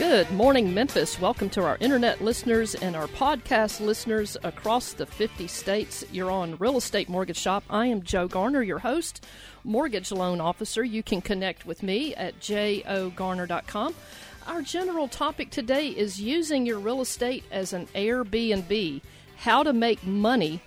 Good morning, Memphis. Welcome to our internet listeners and our podcast listeners across the 50 states. You're on Real Estate Mortgage Shop. I am Joe Garner, your host, mortgage loan officer. You can connect with me at jogarner.com. Our general topic today is using your real estate as an Airbnb, how to make money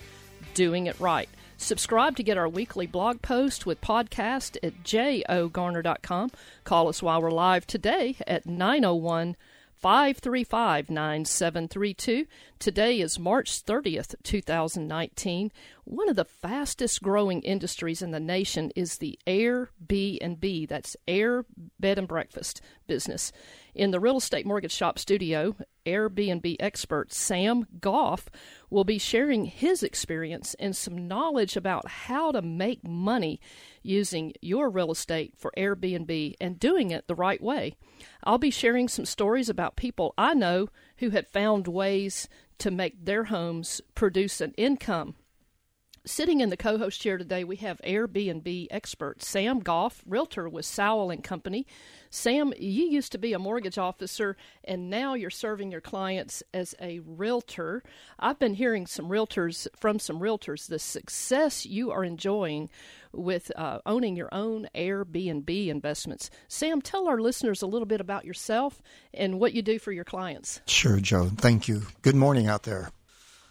doing it right. Subscribe to get our weekly blog post with podcast at jogarner.com. Call us while we're live today at 901 535 9732. Today is March 30th, 2019. One of the fastest growing industries in the nation is the Airbnb. That's Air Bed and Breakfast business. In the real estate mortgage shop studio, Airbnb expert Sam Goff will be sharing his experience and some knowledge about how to make money using your real estate for Airbnb and doing it the right way. I'll be sharing some stories about people I know who had found ways to make their homes produce an income Sitting in the co-host chair today, we have Airbnb expert Sam Goff, realtor with Sowell and Company. Sam, you used to be a mortgage officer, and now you're serving your clients as a realtor. I've been hearing some realtors from some realtors the success you are enjoying with uh, owning your own Airbnb investments. Sam, tell our listeners a little bit about yourself and what you do for your clients. Sure, Joe. Thank you. Good morning out there.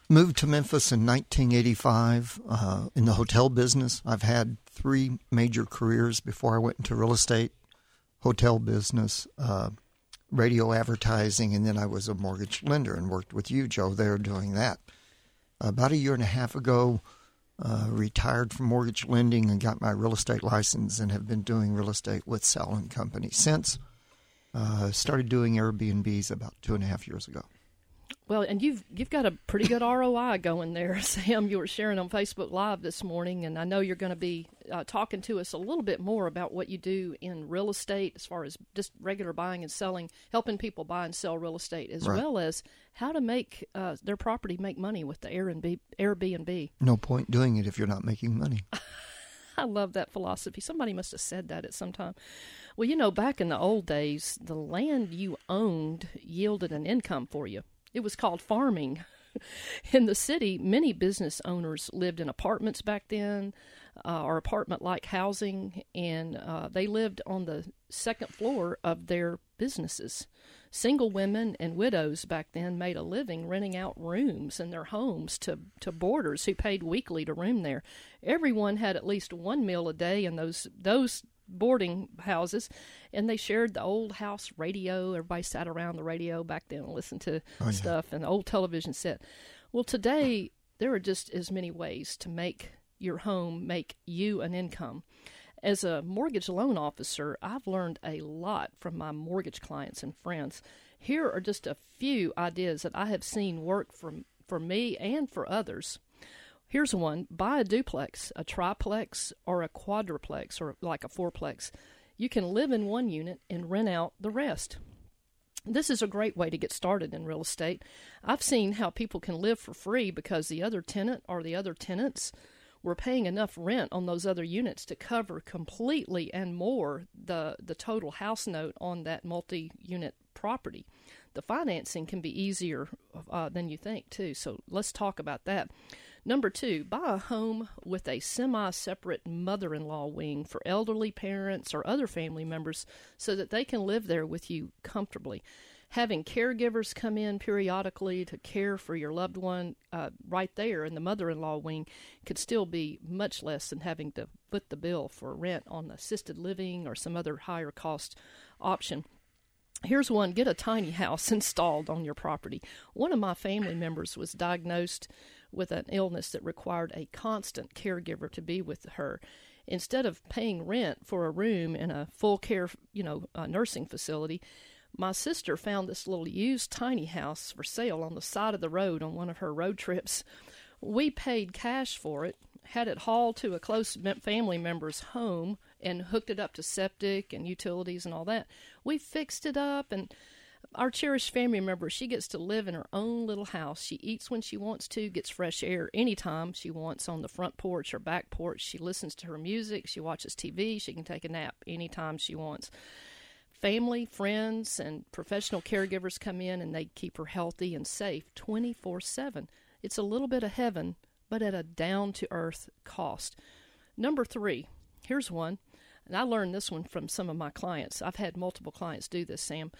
Moved to Memphis in 1985 uh, in the hotel business. I've had three major careers before I went into real estate, hotel business, uh, radio advertising, and then I was a mortgage lender and worked with you, Joe, there doing that. About a year and a half ago, uh, retired from mortgage lending and got my real estate license and have been doing real estate with Sowell and Company since. Uh, started doing Airbnbs about two and a half years ago. Well, and you've you've got a pretty good ROI going there, Sam. You were sharing on Facebook Live this morning, and I know you're going to be uh, talking to us a little bit more about what you do in real estate, as far as just regular buying and selling, helping people buy and sell real estate, as right. well as how to make uh, their property make money with the Airbnb. Airbnb. No point doing it if you're not making money. I love that philosophy. Somebody must have said that at some time. Well, you know, back in the old days, the land you owned yielded an income for you. It was called farming. in the city, many business owners lived in apartments back then, uh, or apartment like housing, and uh, they lived on the second floor of their businesses. Single women and widows back then made a living renting out rooms in their homes to, to boarders who paid weekly to room there. Everyone had at least one meal a day in those those boarding houses, and they shared the old house radio. Everybody sat around the radio back then and listened to oh, stuff, and the old television set. Well, today there are just as many ways to make your home make you an income. As a mortgage loan officer, I've learned a lot from my mortgage clients and friends. Here are just a few ideas that I have seen work for, for me and for others. Here's one buy a duplex, a triplex, or a quadruplex, or like a fourplex. You can live in one unit and rent out the rest. This is a great way to get started in real estate. I've seen how people can live for free because the other tenant or the other tenants were paying enough rent on those other units to cover completely and more the the total house note on that multi-unit property. The financing can be easier uh, than you think too. So let's talk about that. Number two, buy a home with a semi separate mother in law wing for elderly parents or other family members so that they can live there with you comfortably. Having caregivers come in periodically to care for your loved one uh, right there in the mother in law wing could still be much less than having to foot the bill for rent on assisted living or some other higher cost option. Here's one get a tiny house installed on your property. One of my family members was diagnosed with an illness that required a constant caregiver to be with her. Instead of paying rent for a room in a full care, you know, uh, nursing facility, my sister found this little used tiny house for sale on the side of the road on one of her road trips. We paid cash for it, had it hauled to a close family member's home and hooked it up to septic and utilities and all that. We fixed it up and our cherished family member, she gets to live in her own little house. She eats when she wants to, gets fresh air anytime she wants on the front porch or back porch. She listens to her music, she watches TV, she can take a nap anytime she wants. Family, friends, and professional caregivers come in and they keep her healthy and safe 24 7. It's a little bit of heaven, but at a down to earth cost. Number three, here's one, and I learned this one from some of my clients. I've had multiple clients do this, Sam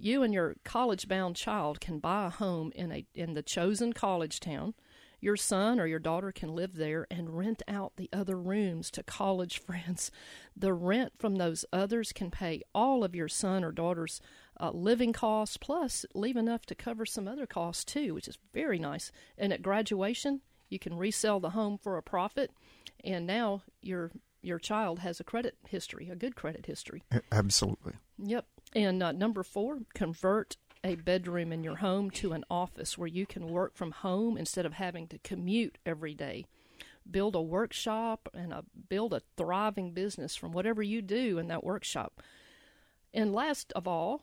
you and your college bound child can buy a home in a in the chosen college town. Your son or your daughter can live there and rent out the other rooms to college friends. The rent from those others can pay all of your son or daughter's uh, living costs, plus leave enough to cover some other costs too, which is very nice. And at graduation, you can resell the home for a profit, and now your your child has a credit history, a good credit history. Absolutely. Yep. And uh, number four, convert a bedroom in your home to an office where you can work from home instead of having to commute every day. Build a workshop and a, build a thriving business from whatever you do in that workshop. And last of all,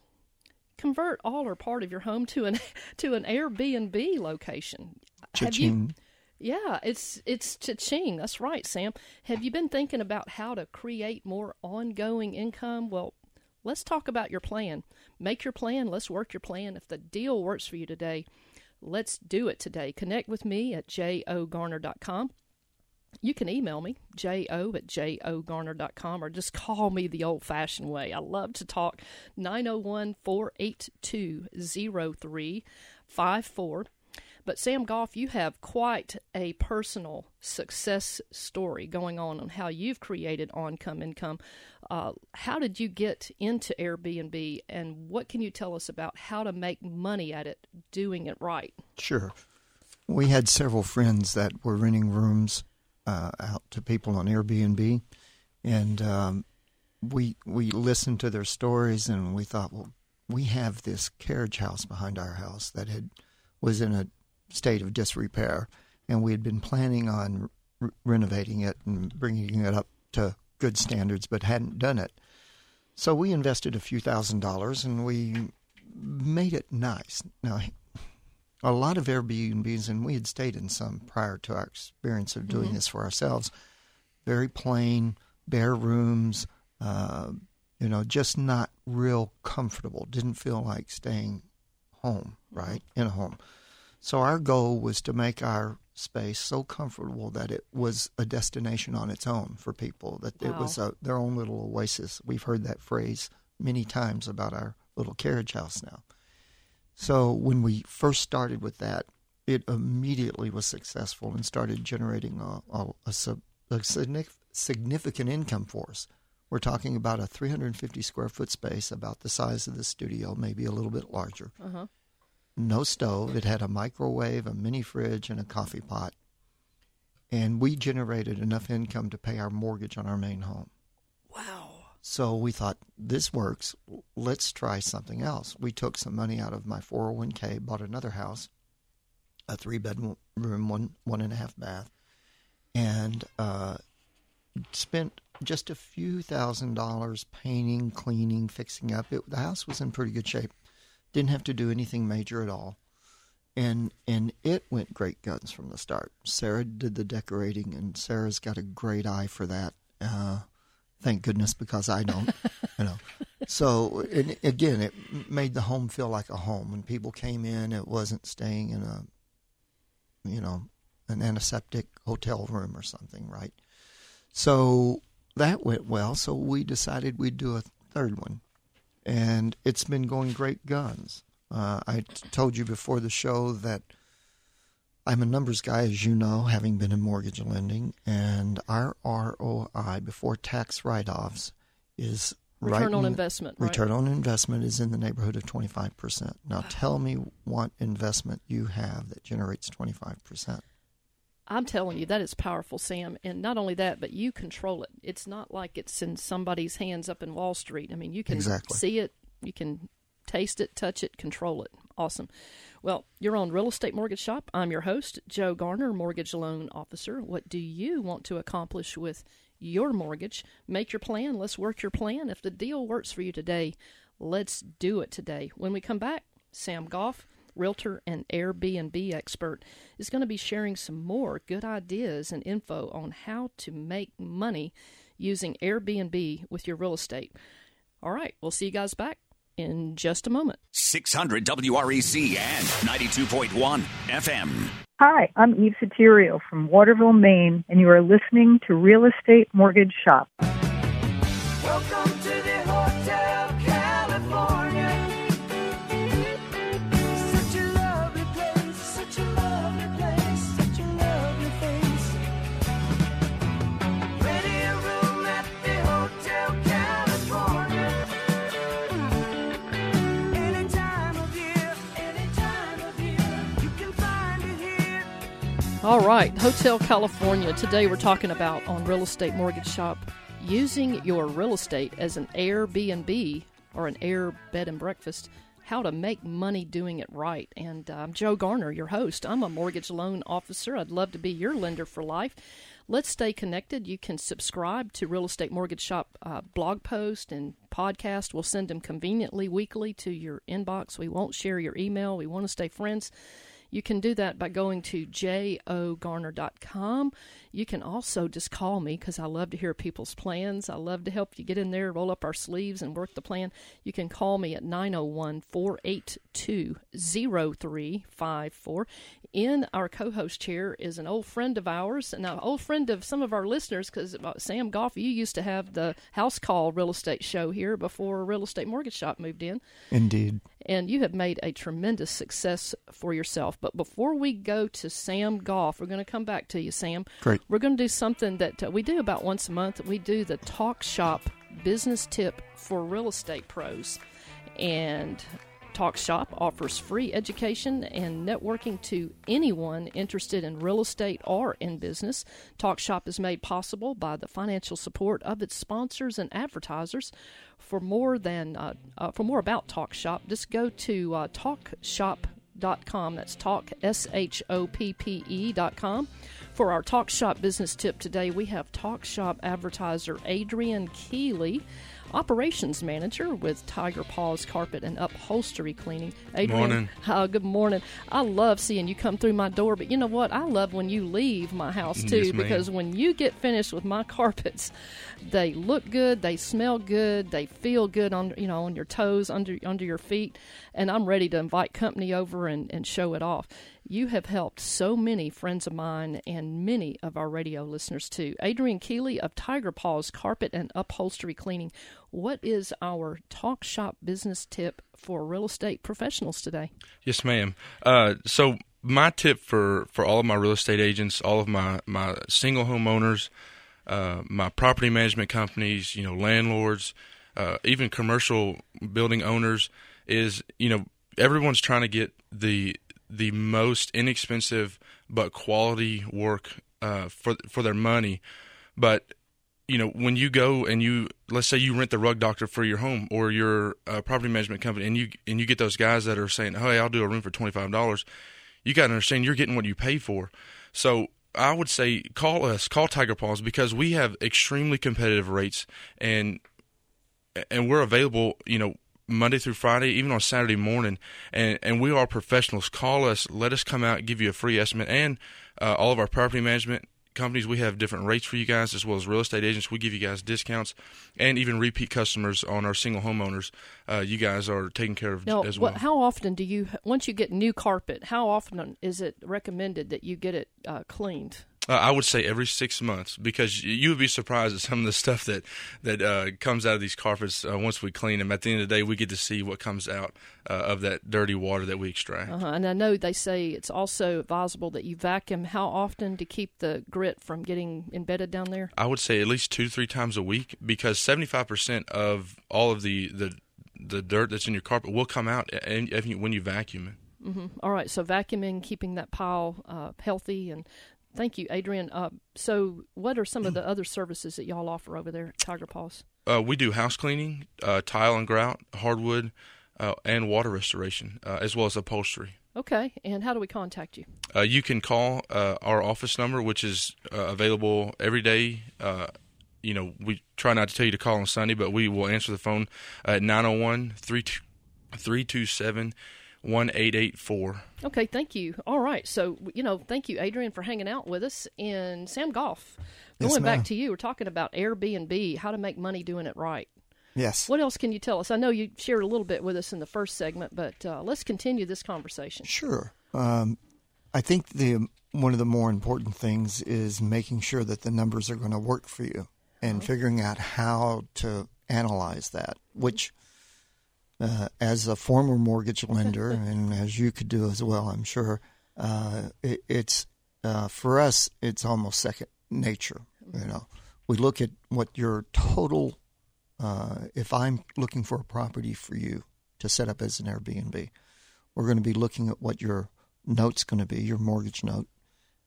convert all or part of your home to an to an Airbnb location. Cha-ching. Yeah, it's it's cha-ching. That's right, Sam. Have you been thinking about how to create more ongoing income? Well, let's talk about your plan. Make your plan. Let's work your plan. If the deal works for you today, let's do it today. Connect with me at jogarner.com. You can email me, jo at jogarner.com, or just call me the old fashioned way. I love to talk. 901 482 0354. But Sam Goff, you have quite a personal success story going on on how you've created on-come income. Uh, how did you get into Airbnb, and what can you tell us about how to make money at it, doing it right? Sure. We had several friends that were renting rooms uh, out to people on Airbnb, and um, we we listened to their stories, and we thought, well, we have this carriage house behind our house that had was in a state of disrepair, and we had been planning on re- renovating it and bringing it up to good standards, but hadn't done it. So we invested a few thousand dollars and we made it nice. Now, a lot of Airbnbs, and we had stayed in some prior to our experience of doing mm-hmm. this for ourselves, very plain, bare rooms, uh, you know, just not real comfortable. Didn't feel like staying home, right? Mm-hmm. In a home. So our goal was to make our space so comfortable that it was a destination on its own for people, that wow. it was a, their own little oasis. We've heard that phrase many times about our little carriage house now. So when we first started with that, it immediately was successful and started generating a, a, a, a significant income for us. We're talking about a 350 square foot space, about the size of the studio, maybe a little bit larger. Uh-huh no stove. It had a microwave, a mini fridge, and a coffee pot. And we generated enough income to pay our mortgage on our main home. Wow. So we thought, this works. Let's try something else. We took some money out of my 401k, bought another house, a three bedroom, one, one and a half bath, and uh, spent just a few thousand dollars painting, cleaning, fixing up. It, the house was in pretty good shape. Didn't have to do anything major at all. And and it went great guns from the start. Sarah did the decorating, and Sarah's got a great eye for that. Uh, thank goodness, because I don't, you know. So and again, it made the home feel like a home. When people came in, it wasn't staying in a, you know, an antiseptic hotel room or something, right? So that went well. So we decided we'd do a third one and it's been going great guns. Uh, I t- told you before the show that I'm a numbers guy, as you know, having been in mortgage lending, and our ROI before tax write offs is return right on investment. Return right? on investment is in the neighborhood of 25%. Now, wow. tell me what investment you have that generates 25%. I'm telling you, that is powerful, Sam. And not only that, but you control it. It's not like it's in somebody's hands up in Wall Street. I mean, you can exactly. see it, you can taste it, touch it, control it. Awesome. Well, you're on Real Estate Mortgage Shop. I'm your host, Joe Garner, Mortgage Loan Officer. What do you want to accomplish with your mortgage. Make your plan. Let's work your plan. If the deal works for you today, let's do it today. When we come back, Sam Goff, realtor and Airbnb expert, is going to be sharing some more good ideas and info on how to make money using Airbnb with your real estate. All right, we'll see you guys back in just a moment. 600 WREC and 92.1 FM. Hi, I'm Eve Sotirio from Waterville, Maine, and you are listening to Real Estate Mortgage Shop. All right, Hotel California. Today we're talking about on Real Estate Mortgage Shop using your real estate as an Airbnb or an Air Bed and Breakfast. How to make money doing it right. And uh, I'm Joe Garner, your host. I'm a mortgage loan officer. I'd love to be your lender for life. Let's stay connected. You can subscribe to Real Estate Mortgage Shop uh, blog post and podcast. We'll send them conveniently weekly to your inbox. We won't share your email. We want to stay friends. You can do that by going to jogarner.com. You can also just call me because I love to hear people's plans. I love to help you get in there, roll up our sleeves, and work the plan. You can call me at 901 482 0354. In our co host chair is an old friend of ours, and an old friend of some of our listeners because uh, Sam Goff, you used to have the House Call real estate show here before Real Estate Mortgage Shop moved in Indeed. And you have made a tremendous success for yourself. But before we go to Sam Goff, we're going to come back to you, Sam. Great. We're going to do something that uh, we do about once a month. We do the Talk Shop business tip for real estate pros. And Talk Shop offers free education and networking to anyone interested in real estate or in business. Talk Shop is made possible by the financial support of its sponsors and advertisers. For more than uh, uh, for more about Talk Shop, just go to uh, talkshoppe.com. That's talk s h o p p e dot com. For our Talk Shop business tip today, we have Talk Shop advertiser Adrian Keeley, operations manager with Tiger Paws Carpet and Upholstery Cleaning. Adrian, Morning. uh, good morning. I love seeing you come through my door, but you know what? I love when you leave my house too, Yes, because when you get finished with my carpets, they look good, they smell good, they feel good on you know on your toes, under under your feet, and I'm ready to invite company over and, and show it off. You have helped so many friends of mine and many of our radio listeners too. Adrian Keeley of Tiger Paws Carpet and Upholstery Cleaning. What is our talk shop business tip for real estate professionals today? Yes, ma'am. Uh, so my tip for, for all of my real estate agents, all of my, my single homeowners, uh, my property management companies, you know, landlords, uh, even commercial building owners, is you know everyone's trying to get the the most inexpensive but quality work uh, for for their money, but you know when you go and you let's say you rent the rug doctor for your home or your uh, property management company and you and you get those guys that are saying hey i'll do a room for $25 you got to understand you're getting what you pay for. So i would say call us call tiger paws because we have extremely competitive rates and and we're available you know Monday through Friday, even on Saturday morning, and and we are professionals. Call us, let us come out, give you a free estimate, and uh, all of our property management companies, we have different rates for you guys, as well as real estate agents. We give you guys discounts, and even repeat customers on our single homeowners. Uh, you guys are taken care of Now, as well. how often do you once you get new carpet? How often is it recommended that you get it uh, cleaned? Uh, I would say every six months because you would be surprised at some of the stuff that that uh, comes out of these carpets uh, once we clean them. At the end of the day, we get to see what comes out uh, of that dirty water that we extract. Uh-huh. And I know they say it's also advisable that you vacuum. How often to keep the grit from getting embedded down there? I would say at least two to three times a week because seventy five percent of all of the, the the dirt that's in your carpet will come out and when you vacuum it. All right, so vacuuming, keeping that pile uh, healthy, and thank you, Adrian. Uh, so, what are some of the other services that y'all offer over there at Tiger Paws? Uh, we do house cleaning, uh, tile and grout, hardwood, uh, and water restoration, uh, as well as upholstery. Okay, and how do we contact you? Uh, you can call uh, our office number, which is uh, available every day, uh, you know, we try not to tell you to call on Sunday, but we will answer the phone at 901 327 1884. Okay, thank you. All right, so you know, thank you, Adrian, for hanging out with us. And Sam Goff, Yes, going back to you, we're talking about Airbnb, how to make money doing it right. Yes. What else can you tell us? I know you shared a little bit with us in the first segment, but uh, let's continue this conversation. Sure. Um, I think the one of the more important things is making sure that the numbers are going to work for you and figuring out how to analyze that, which uh, as a former mortgage lender and as you could do as well, I'm sure, uh, it, it's uh, for us, it's almost second nature. You know, we look at what your total. Uh, if I'm looking for a property for you to set up as an Airbnb, we're going to be looking at what your note's going to be, your mortgage note,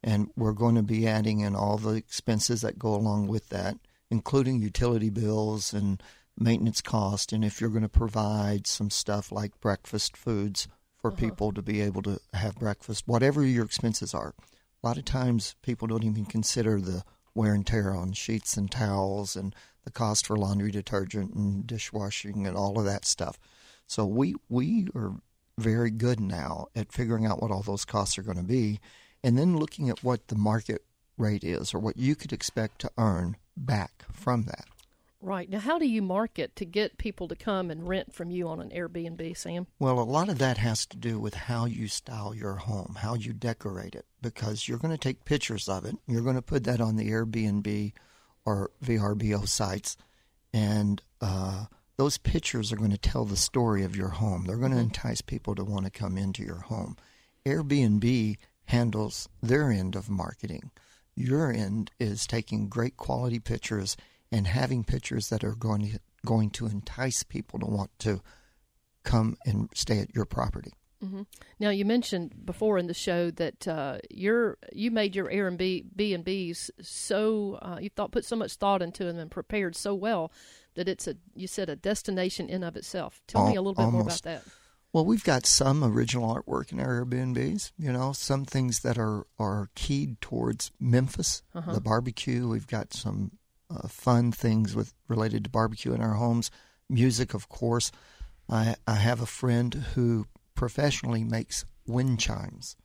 and we're going to be adding in all the expenses that go along with that, including utility bills and maintenance cost. And if you're going to provide some stuff like breakfast foods for uh-huh. people to be able to have breakfast, whatever your expenses are. A lot of times people don't even consider the wear and tear on sheets and towels and the cost for laundry detergent and dishwashing and all of that stuff. So we we are very good now at figuring out what all those costs are going to be and then looking at what the market rate is or what you could expect to earn back from that. Right now, how do you market to get people to come and rent from you on an Airbnb, Sam? Well, a lot of that has to do with how you style your home, how you decorate it, because you're going to take pictures of it. You're going to put that on the Airbnb or VRBO sites, and uh, those pictures are going to tell the story of your home. They're going to entice people to want to come into your home. Airbnb handles their end of marketing. Your end is taking great quality pictures and having pictures that are going to, going to entice people to want to come and stay at your property. Now, you mentioned before in the show that uh, you're you made your Airbnb B and B's so uh, you thought put so much thought into them and prepared so well that it's a you said a destination in of itself. Tell me a little bit more about that. Well, we've got some original artwork in our Airbnbs, you know, some things that are, are keyed towards Memphis, the barbecue. We've got some uh, fun things with related to barbecue in our homes. Music, of course. I, I have a friend who professionally makes wind chimes.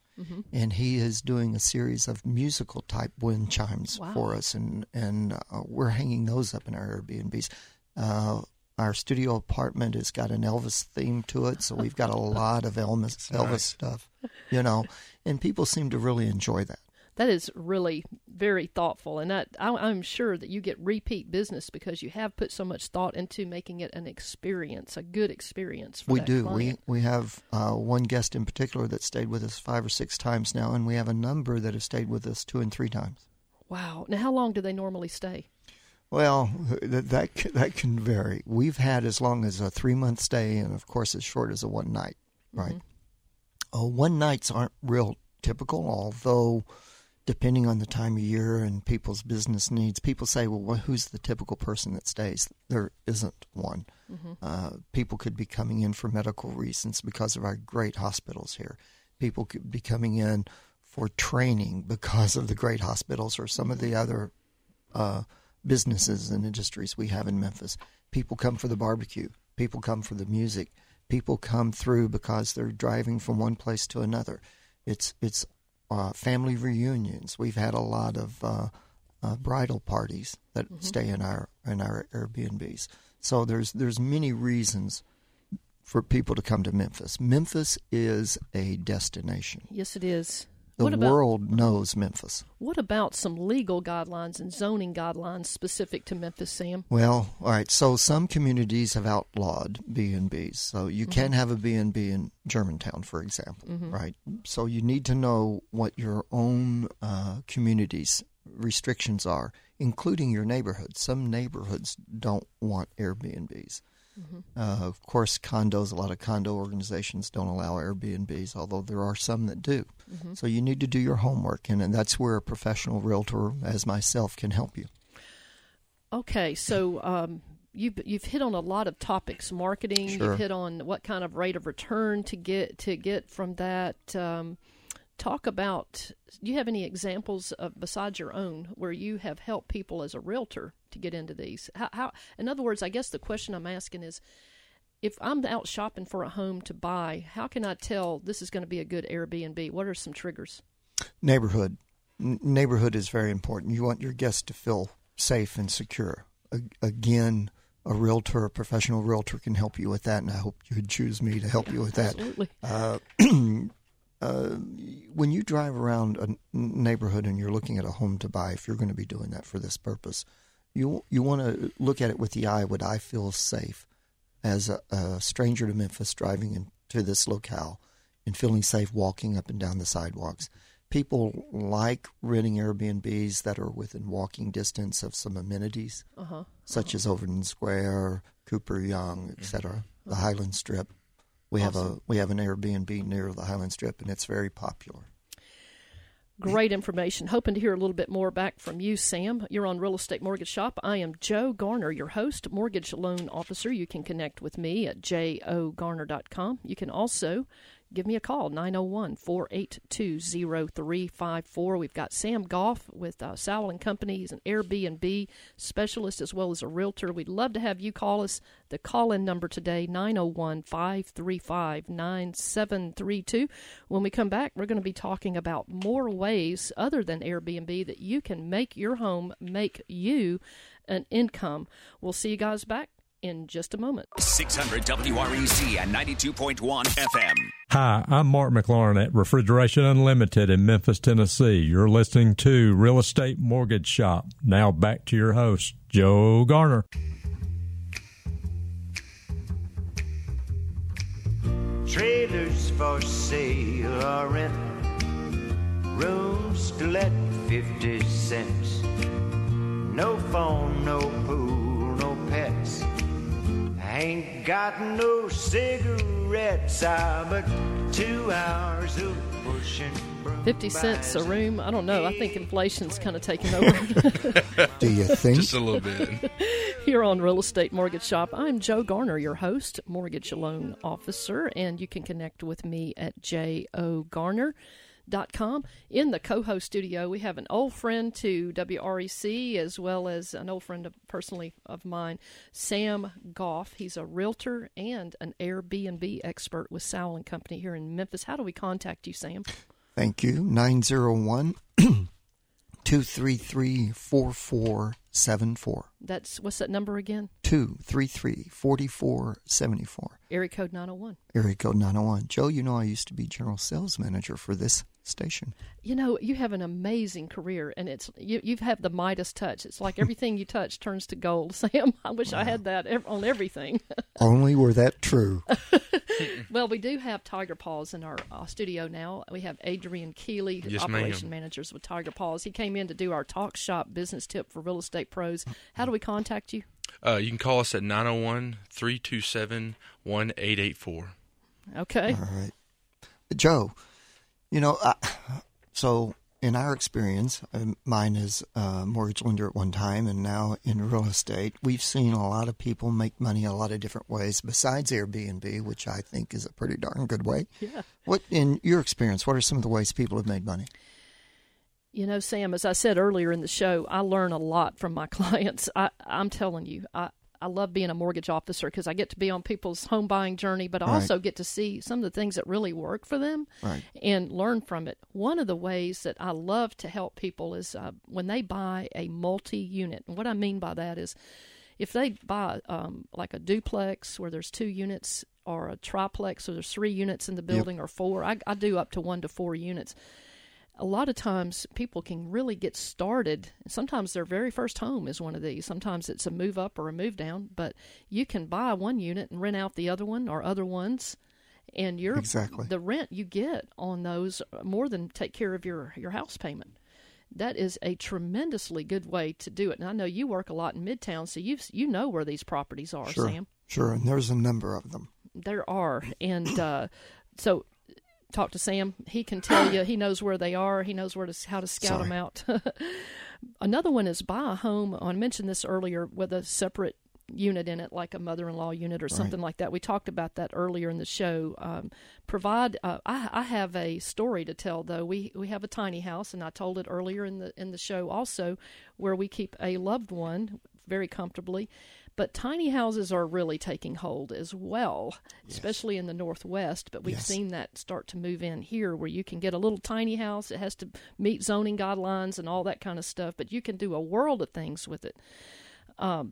And he is doing a series of musical type wind chimes Wow. for us, and and uh, we're hanging those up in our Airbnbs. Uh, our studio apartment has got an Elvis theme to it, so we've got a lot of Elvis Elvis stuff, you know, and people seem to really enjoy that. That is really very thoughtful, and that I, I'm sure that you get repeat business because you have put so much thought into making it an experience, a good experience. For we do. client. We we have uh, one guest in particular that stayed with us five or six times now, and we have a number that have stayed with us two and three times. Wow. Now, how long do they normally stay? Well, that that can, that can vary. We've had as long as a three month stay, and of course as short as a one night. Right. Uh, one nights aren't real typical, although depending on the time of year and people's business needs, people say, "Well, wh- who's the typical person that stays?" There isn't one. Uh, people could be coming in for medical reasons because of our great hospitals here. People could be coming in for training because of the great hospitals or some of the other uh, businesses and industries we have in Memphis. People come for the barbecue. People come for the music. People come through because they're driving from one place to another. It's it's uh, family reunions. We've had a lot of uh, uh, bridal parties that stay in our in our Airbnbs. So there's there's many reasons for people to come to Memphis. Memphis is a destination. Yes, it is. The what about world knows Memphis. what about some legal guidelines and zoning guidelines specific to Memphis, Sam? Well, all right. So some communities have outlawed B and B's. So you can have a B and B in Germantown, for example, right? So you need to know what your own uh, community's restrictions are, including your neighborhood. Some neighborhoods don't want Airbnbs. Uh, of course, condos, a lot of condo organizations don't allow Airbnbs, although there are some that do. So you need to do your homework, and, and that's where a professional realtor, as myself, can help you. Okay, so um, you've you've hit on a lot of topics: marketing. Sure. You've hit on what kind of rate of return to get to get from that. Um, talk about do you have any examples of besides your own where you have helped people as a realtor to get into these how, how in other words i guess the question i'm asking is if i'm out shopping for a home to buy how can i tell this is going to be a good airbnb what are some triggers Neighborhood. N- neighborhood is very important. You want your guests to feel safe and secure. A- again, a realtor, a professional realtor, can help you with that, and I hope you would choose me to help you with that. absolutely Uh, uh, when you drive around a neighborhood and you're looking at a home to buy, if you're going to be doing that for this purpose, you you want to look at it with the eye: Would I feel safe as a, a stranger to Memphis driving into this locale and feeling safe walking up and down the sidewalks? People like renting Airbnbs that are within walking distance of some amenities, uh-huh such as Overton Square, Cooper Young, etc., the Highland Strip. We have a we have an Airbnb near the Highland Strip, and it's very popular. Great information. Hoping to hear a little bit more back from you, Sam. You're on Real Estate Mortgage Shop. I am Joe Garner, your host, mortgage loan officer. You can connect with me at jogarner.com. You can also give me a call, 901 482 0354. We've got Sam Goff with uh, Sowell and Company. He's an Airbnb specialist as well as a realtor. We'd love to have you call us. The call in number today, 901 535 9732. When we come back, we're going to be talking about more ways other than Airbnb that you can make your home make you an income. We'll see you guys back in just a moment. 600 WREC and 92.1 FM. Hi, I'm Mark McLaurin at Refrigeration Unlimited in Memphis, Tennessee. You're listening to Real Estate Mortgage Shop. Now back to your host, Joe Garner. Trailers for sale or rent. Rooms to let 50 cents. No phone, no pool, no pets. Ain't got no cigarettes, ah, but two hours of pushing. 50 cents a room. I don't know. I think inflation's kind of taking over. Do you think? Just a little bit. Here on Real Estate Mortgage Shop, I'm Joe Garner, your host, mortgage loan officer, and you can connect with me at jogarner.com. In the co host studio, we have an old friend to WREC as well as an old friend of, personally of mine, Sam Goff. He's a realtor and an Airbnb expert with Sowell and Company here in Memphis. How do we contact you, Sam? Thank you. 901 233 4474. That's what's that number again? 233 4474. Area code 901. Area code 901. Joe, you know I used to be general sales manager for this station. You know, you have an amazing career, and it's you. You have had the Midas touch. It's like everything you touch turns to gold. Sam, I wish I had that on everything. Only were that true. Well, we do have Tiger Paws in our uh, studio now. We have Adrian Keeley, Yes, operation ma'am. managers with Tiger Paws. He came in to do our talk shop business tip for real estate pros. How do we contact you? Uh, you can call us at 901 327 1884. Okay. All right. Joe, you know, I, so in our experience, um, mine is a mortgage lender at one time and now in real estate, we've seen a lot of people make money a lot of different ways besides Airbnb, which I think is a pretty darn good way. Yeah. What, in your experience, what are some of the ways people have made money? You know, Sam, as I said earlier in the show, I learn a lot from my clients. I, I'm telling you, I, I love being a mortgage officer because I get to be on people's home buying journey, but I Right. also get to see some of the things that really work for them Right. and learn from it. One of the ways that I love to help people is uh, when they buy a multi unit. And what I mean by that is if they buy um, like a duplex where there's two units or a triplex where there's three units in the building or four, I, I do up to one to four units a lot of times people can really get started. Sometimes their very first home is one of these. Sometimes it's a move up or a move down, but you can buy one unit and rent out the other one or other ones. And your Exactly. the rent you get on those more than take care of your, your house payment. That is a tremendously good way to do it. And I know you work a lot in Midtown, so you you know where these properties are, Sure. Sam. Sure. And there's a number of them. There are, and uh, so talk to Sam. He can tell you. He knows where they are. He knows where to how to scout them out. Another one is buy a home. I mentioned this earlier with a separate unit in it, like a mother-in-law unit or something like that. We talked about that earlier in the show. Um, provide. Uh, I, I have a story to tell, though. We we have a tiny house, and I told it earlier in the in the show also, where we keep a loved one very comfortably. But tiny houses are really taking hold as well, especially in the Northwest. But we've Yes. seen that start to move in here where you can get a little tiny house. It has to meet zoning guidelines and all that kind of stuff, but you can do a world of things with it. Um,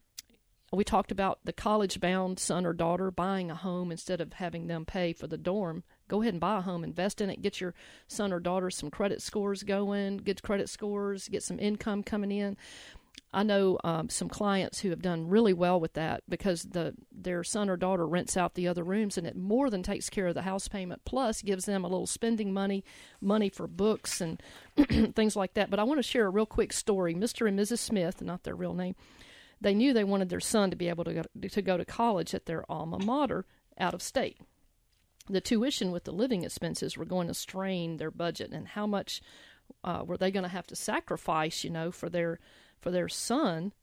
we talked about the college bound son or daughter buying a home instead of having them pay for the dorm. Go ahead and buy a home, invest in it, get your son or daughter some credit scores going, get credit scores, get some income coming in. I know um, some clients who have done really well with that because the their son or daughter rents out the other rooms and it more than takes care of the house payment plus gives them a little spending money, money for books and things like that. But I want to share a real quick story. Mr. and Mrs. Smith, not their real name, they knew they wanted their son to be able to go to, go to college at their alma mater out of state. The tuition with the living expenses were going to strain their budget, and how much uh, were they going to have to sacrifice, you know, for their for their son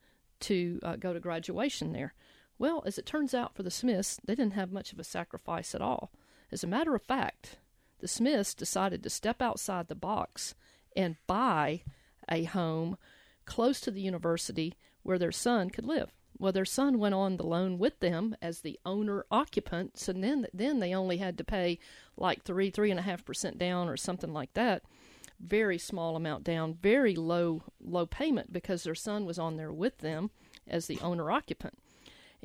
to uh, go to graduation there? Well, as it turns out, for the Smiths, they didn't have much of a sacrifice at all. As a matter of fact, the Smiths decided to step outside the box and buy a home close to the university where their son could live. Well, their son went on the loan with them as the owner occupant, so then then they only had to pay like three three and a half percent down or something like that. Very small amount down, very low low payment because their son was on there with them as the owner occupant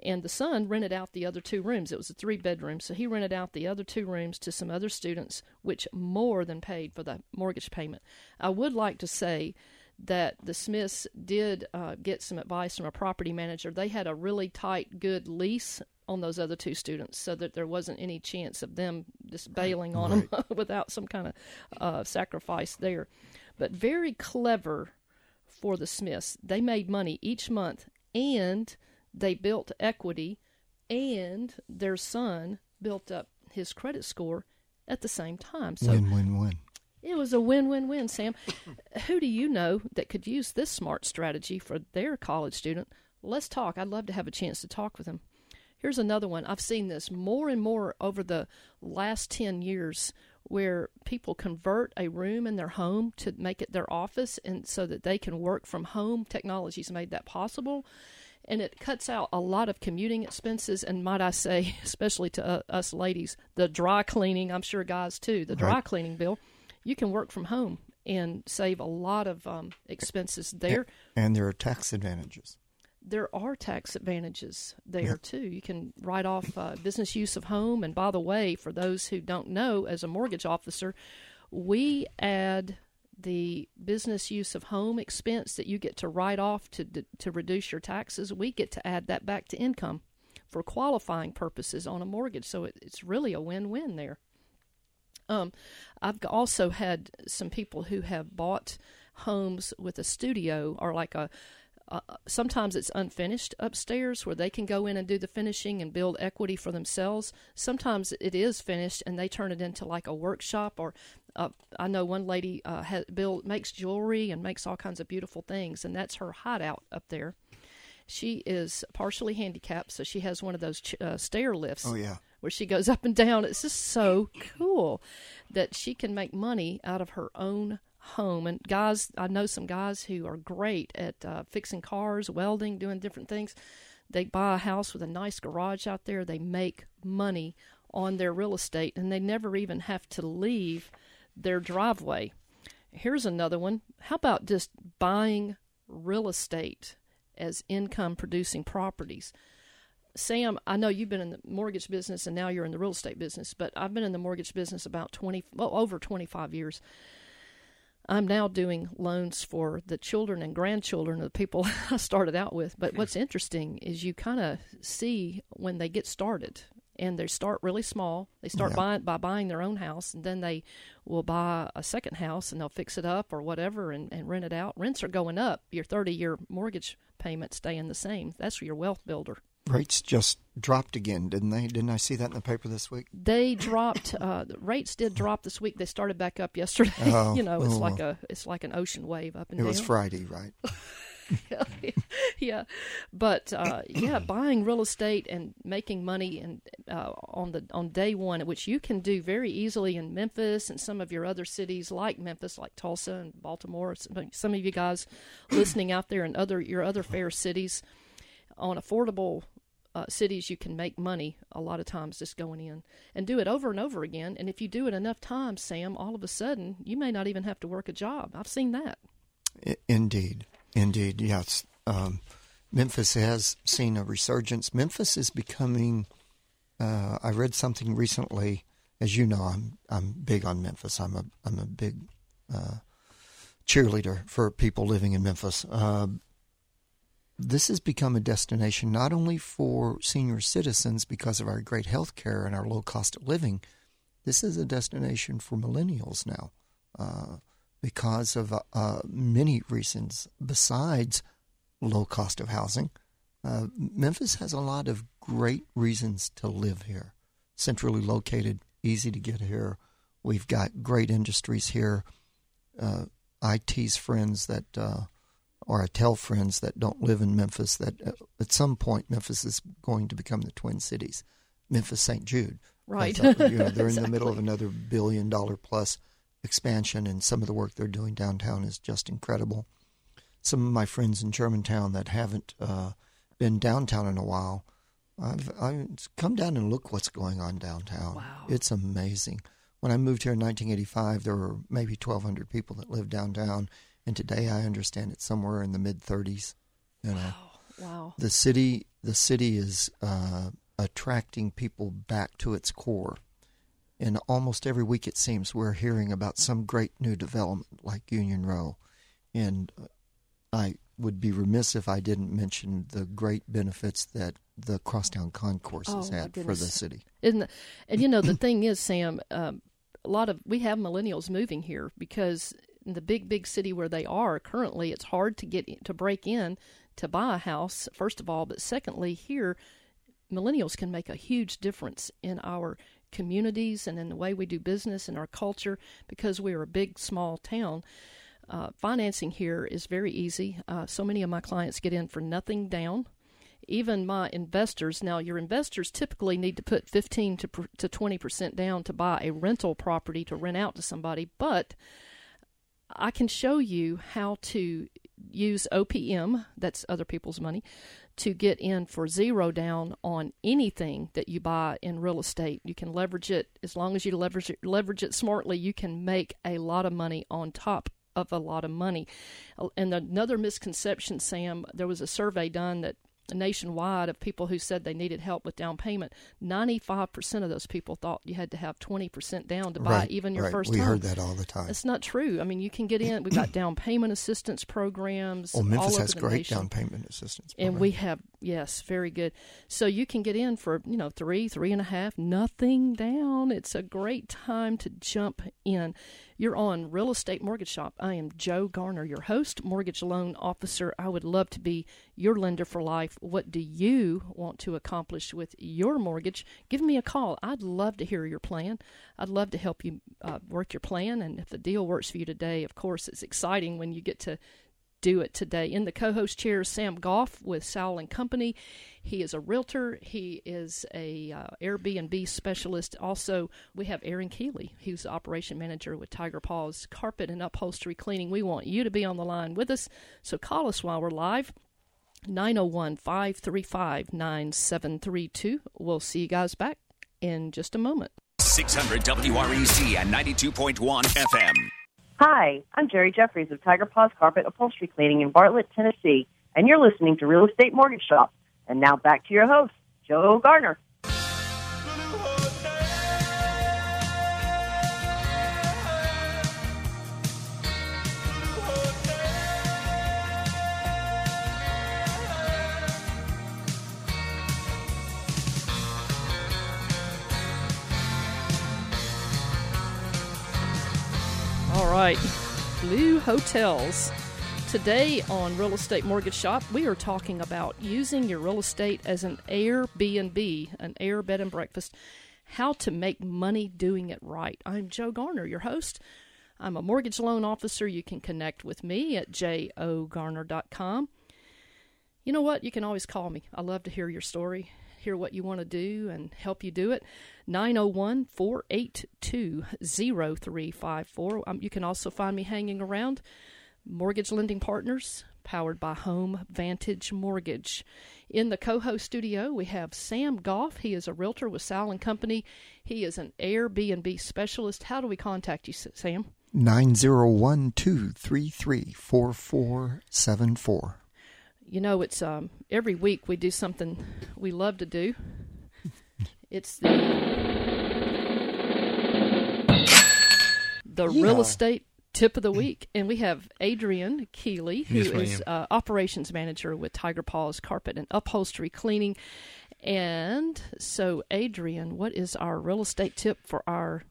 and the son rented out the other two rooms. It was a three bedroom, so he rented out the other two rooms to some other students, which more than paid for the mortgage payment. I would like to say that the Smiths did uh, get some advice from a property manager. They had a really tight, good lease on those other two students, so that there wasn't any chance of them just bailing on them without some kind of uh, sacrifice there. But very clever for the Smiths. They made money each month and they built equity and their son built up his credit score at the same time. So win, win, win. it was a win win win, Sam. Who do you know that could use this smart strategy for their college student? Let's talk. I'd love to have a chance to talk with him. Here's another one. I've seen this more and more over the last 10 years where people convert a room in their home to make it their office and so that they can work from home. Technology's made that possible. And it cuts out a lot of commuting expenses, and might I say, especially to uh, us ladies, the dry cleaning. I'm sure guys too. The dry Right. cleaning bill, you can work from home and save a lot of um, expenses there And there are tax advantages. There are tax advantages there too. You can write off uh, business use of home. And by the way, for those who don't know, as a mortgage officer, we add the business use of home expense that you get to write off to to reduce your taxes. We get to add that back to income for qualifying purposes on a mortgage. So it, it's really a win-win there. Um, I've also had some people who have bought homes with a studio or like a. Uh, sometimes it's unfinished upstairs where they can go in and do the finishing and build equity for themselves. Sometimes it is finished and they turn it into like a workshop. Or uh, I know one lady uh, ha- build makes jewelry and makes all kinds of beautiful things, and that's her hideout up there. She is partially handicapped, so she has one of those ch- uh, stair lifts Oh, yeah. where she goes up and down. It's just so cool that she can make money out of her own home. And guys, I know some guys who are great at uh, fixing cars, welding, doing different things. They buy a house with a nice garage out there. They make money on their real estate, and they never even have to leave their driveway. Here's another one. How about just buying real estate as income producing properties? Sam, I know you've been in the mortgage business and now you're in the real estate business, but I've been in the mortgage business about 20 well, over 25 years. I'm now doing loans for the children and grandchildren of the people I started out with. But what's interesting is you kind of see when they get started and they start really small. They start Yeah. buying by buying their own house and then they will buy a second house and they'll fix it up or whatever and, and rent it out. Rents are going up. Your 30 year mortgage payments staying the same. That's your wealth builder. Rates just dropped again, didn't they? Didn't I see that in the paper this week? They dropped. Uh, the rates did drop this week. They started back up yesterday. Oh, you know, it's oh, like a it's like an ocean wave up and It down. It was Friday, right? yeah, but uh, yeah, buying real estate and making money and uh, on the on day one, which you can do very easily in Memphis and some of your other cities like Memphis, like Tulsa and Baltimore. Some, some of you guys listening out there in other your other fair cities on affordable uh, cities you can make money a lot of times just going in and do it over and over again. And if you do it enough times, Sam, all of a sudden you may not even have to work a job. I've seen that. Indeed, indeed, yes. Um, Memphis has seen a resurgence. Memphis is becoming. Uh, I read something recently. As you know, I'm I'm big on Memphis. I'm a I'm a big uh, cheerleader for people living in Memphis. Uh, this has become a destination not only for senior citizens because of our great health care and our low cost of living, this is a destination for millennials now uh, because of uh, many reasons besides low cost of housing. Uh, Memphis has a lot of great reasons to live here. Centrally located, easy to get here. We've got great industries here. Uh, IT's friends that uh, or I tell friends that don't live in Memphis that uh, at some point Memphis is going to become the Twin Cities, Memphis St. Jude. Right. you know, they're exactly. in the middle of another billion dollar plus expansion, and some of the work they're doing downtown is just incredible. Some of my friends in Germantown that haven't uh, been downtown in a while, I've, I've come down and look what's going on downtown. Wow. It's amazing. When I moved here in 1985, there were maybe 1,200 people that lived downtown and today I understand it's somewhere in the mid 30s. You know, wow, wow. The city, the city is uh, attracting people back to its core, and almost every week it seems we're hearing about some great new development like Union Row, and I would be remiss if I didn't mention the great benefits that the crosstown concourse oh, has had for the city. The, and you know the thing is, Sam, um, a lot of we have millennials moving here because in the big big city where they are currently it's hard to get to break in to buy a house first of all. But secondly here millennials can make a huge difference in our communities and in the way we do business and our culture because we're a big small town. Uh, financing here is very easy. Uh, so many of my clients get in for nothing down. Even my investors now your investors typically need to put 15 to, to 20% down to buy a rental property to rent out to somebody but I can show you how to use OPM, that's other people's money, to get in for zero down on anything that you buy in real estate. You can leverage it as long as you leverage it, leverage it smartly. You can make a lot of money on top of a lot of money. And another misconception, Sam, there was a survey done that nationwide of people who said they needed help with down payment, 95% of those people thought you had to have 20% down to buy right, even your right. first we home. heard that all the time. It's not true. I mean, you can get in. We've got down payment assistance programs. Oh, Memphis all has great nation. down payment assistance. And we have, yes, very good. So you can get in for, you know, three, three and a half, nothing down. It's a great time to jump in. You're on Real Estate Mortgage Shop. I am Joe Garner, your host, mortgage loan officer. I would love to be your lender for life. What do you want to accomplish with your mortgage? Give me a call. I'd love to hear your plan. I'd love to help you uh, work your plan. And if the deal works for you today, of course, it's exciting when you get to do it today. In the co-host chair is Sam Goff with Sowell and Company. He is a realtor. He is a uh, Airbnb specialist. Also, we have Adrian Keeley, who's operation manager with Tiger Paws Carpet and Upholstery Cleaning. We want you to be on the line with us, so call us while we're live. 901 535 9732. We'll see you guys back in just a moment. 600 WREC and 92.1 FM. Hi, I'm Jerry Jeffries of Tiger Paws Carpet Upholstery Cleaning in Bartlett, Tennessee, and you're listening to Real Estate Mortgage Shop. And now back to your host, Joe Garner. Right, Blue Hotels. Today on Real Estate Mortgage Shop, we are talking about using your real estate as an Airbnb, an air bed and breakfast, how to make money doing it right. I'm Joe Garner, your host. I'm a mortgage loan officer. You can connect with me at jogarner.com. You know what? You can always call me. I love to hear your story, hear what you want to do, and help you do it. 901 482 0354. Um, You can also find me hanging around Mortgage Lending Partners, powered by Home Vantage Mortgage. In the co-host studio, we have Sam Goff. He is a realtor with Sal and Company. He is an Airbnb specialist. How do we contact you, Sam? 901 233 4474. You know, it's um, every week we do something we love to do. It's the the real estate tip of the week, and we have Adrian Keeley, who Yes, is uh, operations manager with Tiger Paws Carpet and Upholstery Cleaning. And so, Adrian, what is our real estate tip for our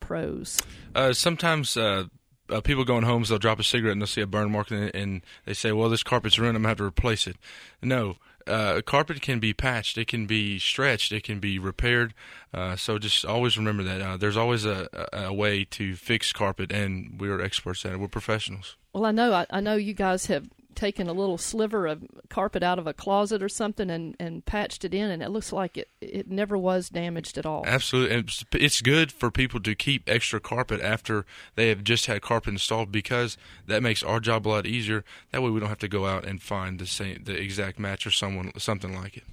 pros? Uh, sometimes uh, uh, people going home, homes, they'll drop a cigarette and they'll see a burn mark, and, and they say, "Well, this carpet's ruined. I'm gonna have to replace it." No, uh, carpet can be patched, it can be stretched, it can be repaired. Uh, so just always remember that uh, there's always a, a, a way to fix carpet, and we're experts at it. We're professionals. Well, I know I, I know you guys have taken a little sliver of carpet out of a closet or something and, and patched it in, and it looks like it it never was damaged at all. Absolutely, and it's, good for people to keep extra carpet after they have just had carpet installed because that makes our job a lot easier. That way, we don't have to go out and find the same, the exact match or someone something like it.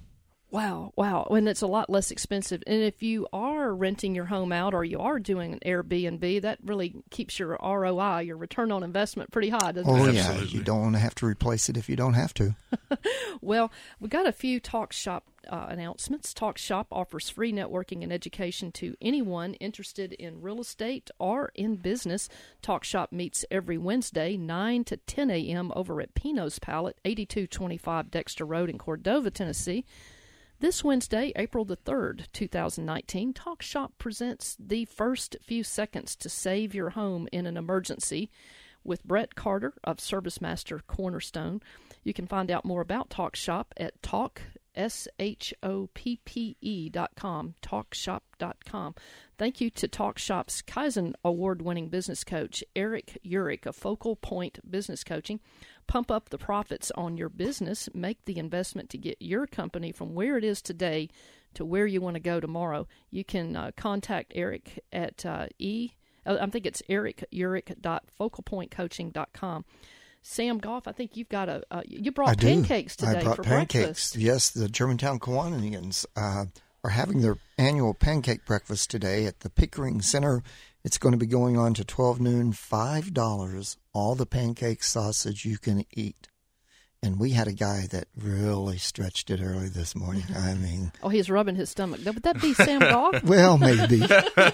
Wow, wow. And it's a lot less expensive. And if you are renting your home out or you are doing an Airbnb, that really keeps your ROI, your return on investment, pretty high, doesn't Oh, it? yeah. Absolutely. You don't want to have to replace it if you don't have to. Well, we got a few Talk Shop uh, announcements. Talk Shop offers free networking and education to anyone interested in real estate or in business. Talk Shop meets every Wednesday, 9 to 10 a.m. over at Pinot's Palette, 8225 Dexter Road in Cordova, Tennessee. This Wednesday, April the 3rd, 2019, Talk Shop presents the first few seconds to save your home in an emergency with Brett Carter of ServiceMaster Cornerstone. You can find out more about Talk Shop at talk s h o p p e dot com talkshoppe dot com. Thank you to Talk Shop's Kaizen award winning business coach Eric Urick of Focal Point Business Coaching. Pump up the profits on your business. Make the investment to get your company from where it is today to where you want to go tomorrow. You can uh, contact Eric at uh, e. uh, think it's Eric Urick dot focalpointcoaching.com. Sam Goff, I think you've got a. Uh, you brought I do. pancakes today I brought for pancakes. breakfast. Yes, the Germantown Kiwananians uh, are having their annual pancake breakfast today at the Pickering Center. It's going to be going on to 12 noon, $5, all the pancake sausage you can eat. And we had a guy that really stretched it early this morning. I mean, Oh, he's rubbing his stomach. Would that be Sam Goff? well, maybe.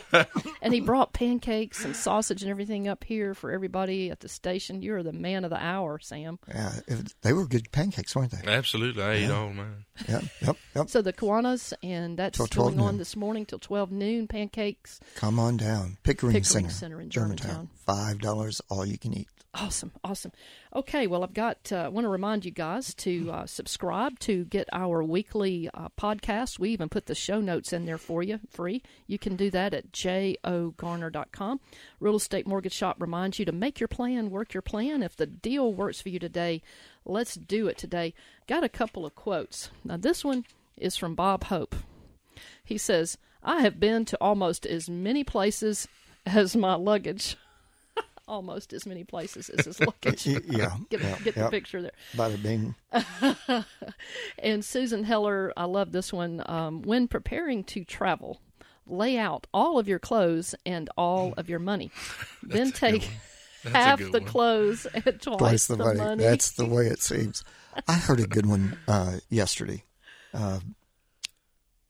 and he brought pancakes and sausage and everything up here for everybody at the station. You're the man of the hour, Sam. Yeah, it, they were good pancakes, weren't they? Absolutely, I ate all mine. Yep, yep, yep. So the Kiwanis, and that's Till 12 going on noon. this morning till 12 noon. Pancakes. Come on down. Pickering, Pickering Center, Center in Germantown. $5, all you can eat. Awesome, awesome. Okay, well, I've got. Uh, I want to remind you guys to uh, subscribe to get our weekly uh, podcast. We even put the show notes in there for you, free. You can do that at jogarner.com. Real Estate Mortgage Shop reminds you to make your plan, work your plan. If the deal works for you today, let's do it today. Got a couple of quotes. Now, this one is from Bob Hope. He says, "I have been to almost as many places as my luggage." Almost as many places as his luggage. Yeah, get, yeah, get the picture there. Bada bing. And Susan Heller, I love this one. Um, when preparing to travel, lay out all of your clothes and all of your money. then take half the one. clothes and twice, twice the, the money. money. That's the way it seems. I heard a good one uh, yesterday, uh,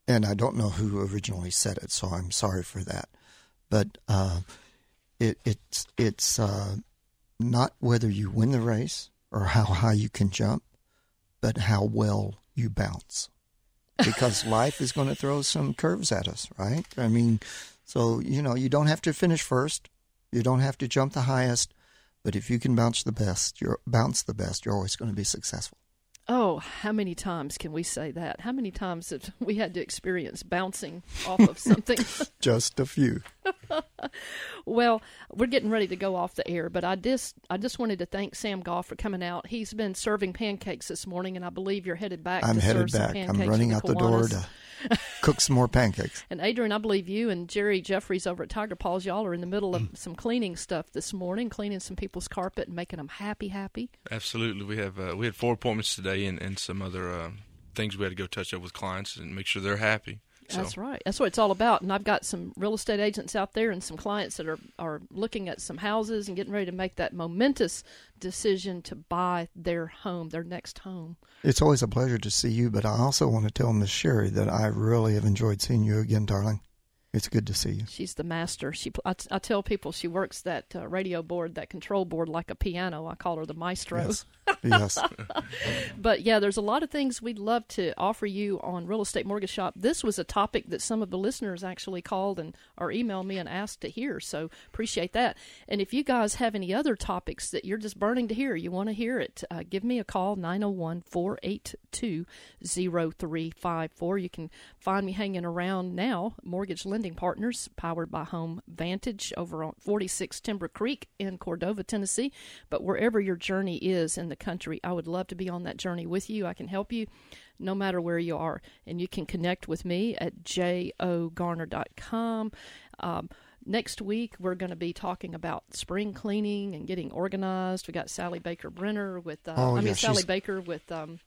and I don't know who originally said it, so I'm sorry for that. But uh, it, it's it's uh, not whether you win the race or how high you can jump, but how well you bounce. Because life is going to throw some curves at us, right? I mean, so you know you don't have to finish first, you don't have to jump the highest, but if you can bounce the best, you're bounce the best, you're always going to be successful. Oh, how many times can we say that? How many times have we had to experience bouncing off of something? Just a few. Well, we're getting ready to go off the air, but I just I just wanted to thank Sam Goff for coming out. He's been serving pancakes this morning, and I believe you're headed back. I'm to headed serve back. Some I'm running for out the door to cook some more pancakes. And Adrian, I believe you and Jerry Jeffries over at Tiger Paws, y'all are in the middle of Mm. some cleaning stuff this morning, cleaning some people's carpet and making them happy, happy. Absolutely, we have uh, we had four appointments today, and, and some other uh, things we had to go touch up with clients and make sure they're happy. So, That's right. That's what it's all about. And I've got some real estate agents out there and some clients that are, are looking at some houses and getting ready to make that momentous decision to buy their home, their next home. It's always a pleasure to see you, but I also want to tell Miss Sherry that I really have enjoyed seeing you again, darling. It's good to see you. She's the master. She, I, I tell people she works that uh, radio board, that control board, like a piano. I call her the maestro. Yes. yes. But yeah, there's a lot of things we'd love to offer you on Real Estate Mortgage Shop. This was a topic that some of the listeners actually called and or emailed me and asked to hear. So appreciate that. And if you guys have any other topics that you're just burning to hear, you want to hear it, uh, give me a call 901-482-0354. You can find me hanging around now, Mortgage Lending Partners, powered by Home Vantage over on 46 Timber Creek in Cordova, Tennessee. But wherever your journey is in the country, I would love to be on that journey with you. I can help you no matter where you are. And you can connect with me at jogarner.com. Um, next week, we're going to be talking about spring cleaning and getting organized. We got Sally Baker Brenner with, uh, Oh, I mean, yeah, Sally Baker with um,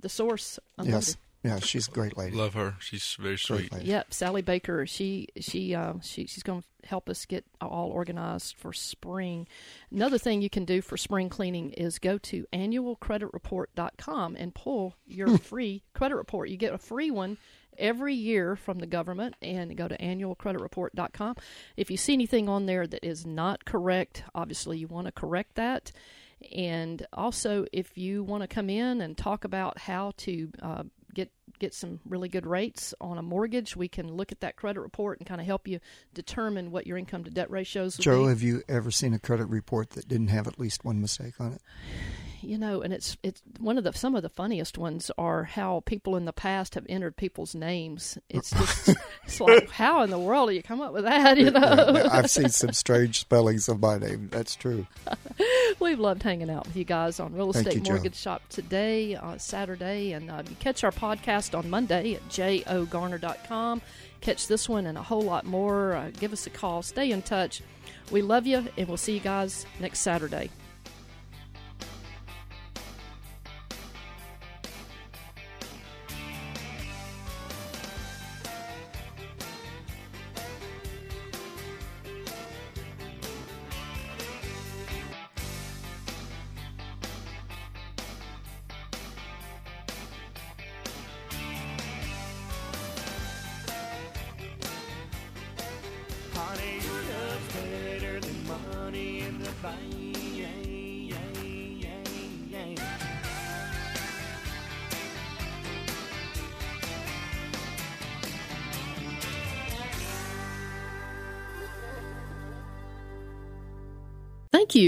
The Source. Yes. Yeah, she's a great lady. love her. She's very sweet. lady. Yep, Sally Baker. She she uh, she she's going to help us get all organized for spring. Another thing you can do for spring cleaning is go to annualcreditreport.com and pull your free credit report. You get a free one every year from the government and go to annualcreditreport.com. If you see anything on there that is not correct, obviously you want to correct that. And also, if you want to come in and talk about how to uh, get get some really good rates on a mortgage, we can look at that credit report and kind of help you determine what your income to debt ratios. Joe, be. have you ever seen a credit report that didn't have at least one mistake on it? you know, and it's it's one of the some of the funniest ones are how people in the past have entered people's names. It's just it's like how in the world do you come up with that? You know, Yeah, I've seen some strange spellings of my name. That's true. We've loved hanging out with you guys on Real Estate you, Joe. Mortgage Shop today, uh, Saturday, and uh, you catch our podcast on Monday at jogarner.com. Catch this one and a whole lot more. Uh, give us a call. Stay in touch. We love you, and we'll see you guys next Saturday.